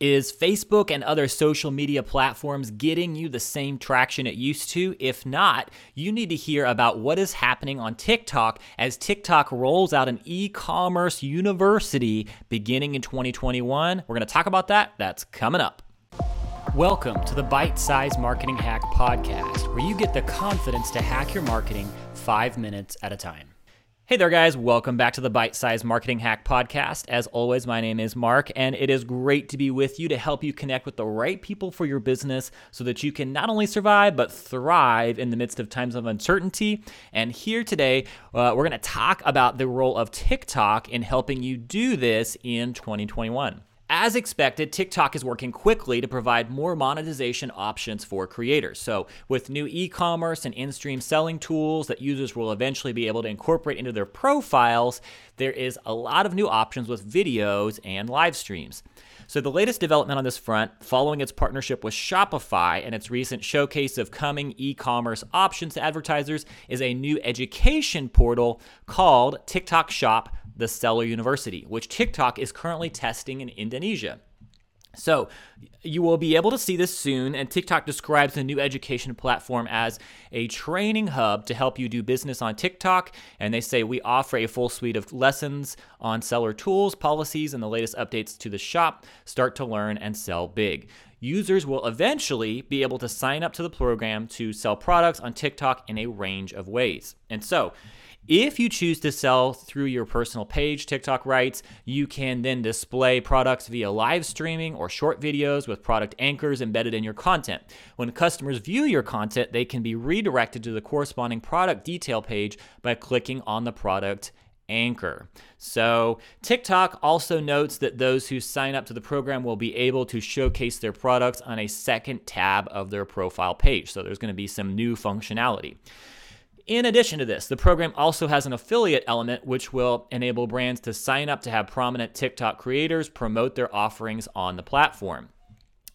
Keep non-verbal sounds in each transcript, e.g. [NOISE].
Is Facebook and other social media platforms getting you the same traction it used to? If not, you need to hear about what is happening on TikTok as TikTok rolls out an e commerce university beginning in 2021. We're going to talk about that. That's coming up. Welcome to the Bite Size Marketing Hack Podcast, where you get the confidence to hack your marketing five minutes at a time. Hey there, guys. Welcome back to the Bite Size Marketing Hack Podcast. As always, my name is Mark, and it is great to be with you to help you connect with the right people for your business so that you can not only survive, but thrive in the midst of times of uncertainty. And here today, uh, we're going to talk about the role of TikTok in helping you do this in 2021. As expected, TikTok is working quickly to provide more monetization options for creators. So, with new e commerce and in stream selling tools that users will eventually be able to incorporate into their profiles, there is a lot of new options with videos and live streams. So, the latest development on this front, following its partnership with Shopify and its recent showcase of coming e commerce options to advertisers, is a new education portal called TikTok Shop the Seller University, which TikTok is currently testing in Indonesia. So, you will be able to see this soon, and TikTok describes the new education platform as a training hub to help you do business on TikTok. And they say we offer a full suite of lessons on seller tools, policies, and the latest updates to the shop. Start to learn and sell big. Users will eventually be able to sign up to the program to sell products on TikTok in a range of ways. And so, if you choose to sell through your personal page, TikTok writes, you can then display products via live streaming or short videos with product anchors embedded in your content. When customers view your content, they can be redirected to the corresponding product detail page by clicking on the product anchor. So, TikTok also notes that those who sign up to the program will be able to showcase their products on a second tab of their profile page. So, there's going to be some new functionality. In addition to this, the program also has an affiliate element which will enable brands to sign up to have prominent TikTok creators promote their offerings on the platform.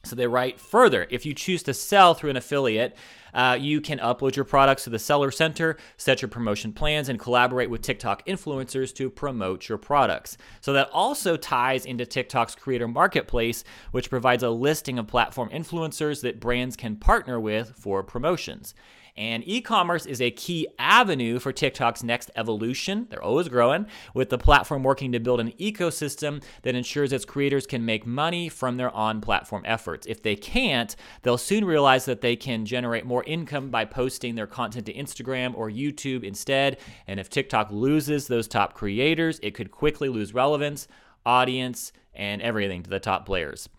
So they write further if you choose to sell through an affiliate, uh, you can upload your products to the Seller Center, set your promotion plans, and collaborate with TikTok influencers to promote your products. So that also ties into TikTok's Creator Marketplace, which provides a listing of platform influencers that brands can partner with for promotions. And e commerce is a key avenue for TikTok's next evolution. They're always growing, with the platform working to build an ecosystem that ensures its creators can make money from their on platform efforts. If they can't, they'll soon realize that they can generate more income by posting their content to Instagram or YouTube instead. And if TikTok loses those top creators, it could quickly lose relevance, audience, and everything to the top players.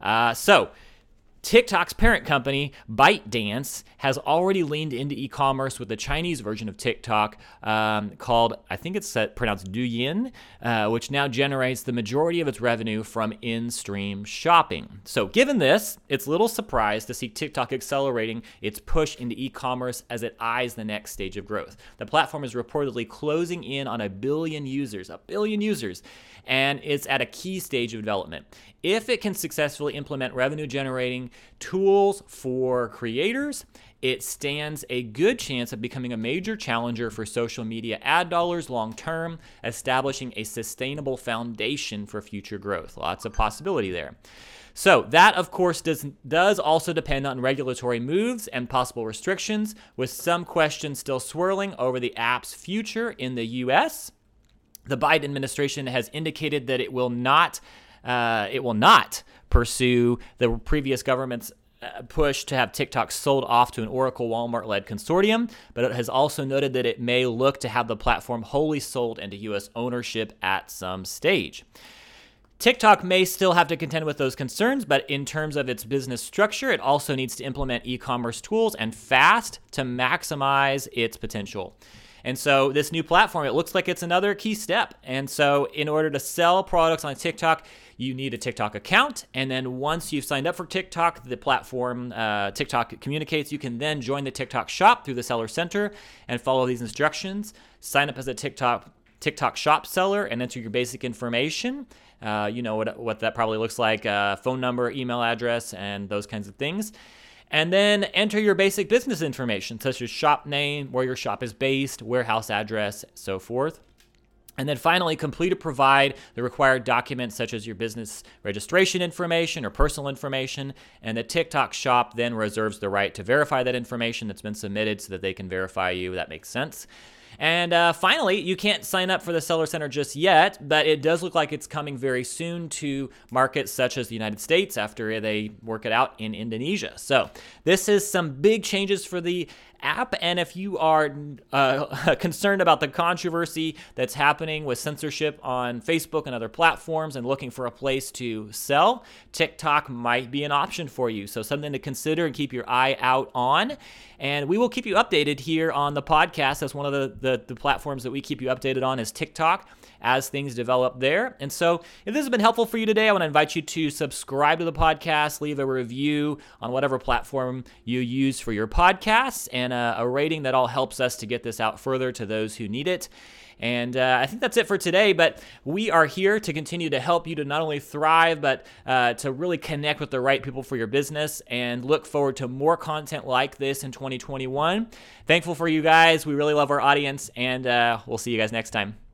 Uh, so, TikTok's parent company, ByteDance, has already leaned into e commerce with the Chinese version of TikTok um, called, I think it's pronounced Douyin, uh, which now generates the majority of its revenue from in stream shopping. So, given this, it's little surprise to see TikTok accelerating its push into e commerce as it eyes the next stage of growth. The platform is reportedly closing in on a billion users, a billion users, and it's at a key stage of development. If it can successfully implement revenue generating tools for creators, it stands a good chance of becoming a major challenger for social media ad dollars long term, establishing a sustainable foundation for future growth. Lots of possibility there. So, that of course does, does also depend on regulatory moves and possible restrictions, with some questions still swirling over the app's future in the US. The Biden administration has indicated that it will not uh, it will not pursue the previous government's uh, push to have TikTok sold off to an Oracle Walmart led consortium, but it has also noted that it may look to have the platform wholly sold into U.S. ownership at some stage. TikTok may still have to contend with those concerns, but in terms of its business structure, it also needs to implement e commerce tools and fast to maximize its potential. And so this new platform, it looks like it's another key step. And so in order to sell products on TikTok, you need a TikTok account. And then once you've signed up for TikTok, the platform uh, TikTok communicates. You can then join the TikTok shop through the Seller Center and follow these instructions. Sign up as a TikTok TikTok shop seller and enter your basic information. Uh, you know what, what that probably looks like uh, phone number, email address, and those kinds of things. And then enter your basic business information, such as shop name, where your shop is based, warehouse address, so forth. And then finally, complete or provide the required documents such as your business registration information or personal information. And the TikTok shop then reserves the right to verify that information that's been submitted so that they can verify you. That makes sense. And uh, finally, you can't sign up for the Seller Center just yet, but it does look like it's coming very soon to markets such as the United States after they work it out in Indonesia. So, this is some big changes for the app. And if you are uh, [LAUGHS] concerned about the controversy that's happening with censorship on Facebook and other platforms and looking for a place to sell, TikTok might be an option for you. So, something to consider and keep your eye out on. And we will keep you updated here on the podcast. That's one of the, the, the platforms that we keep you updated on is TikTok as things develop there. And so, if this has been helpful for you today, I want to invite you to subscribe to the podcast, leave a review on whatever platform you use for your podcasts, and a, a rating that all helps us to get this out further to those who need it. And uh, I think that's it for today. But we are here to continue to help you to not only thrive, but uh, to really connect with the right people for your business and look forward to more content like this in 2021. Thankful for you guys. We really love our audience, and uh, we'll see you guys next time.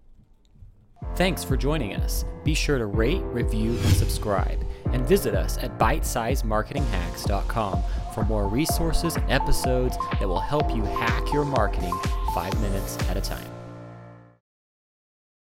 Thanks for joining us. Be sure to rate, review, and subscribe. And visit us at bitesizemarketinghacks.com for more resources and episodes that will help you hack your marketing five minutes at a time.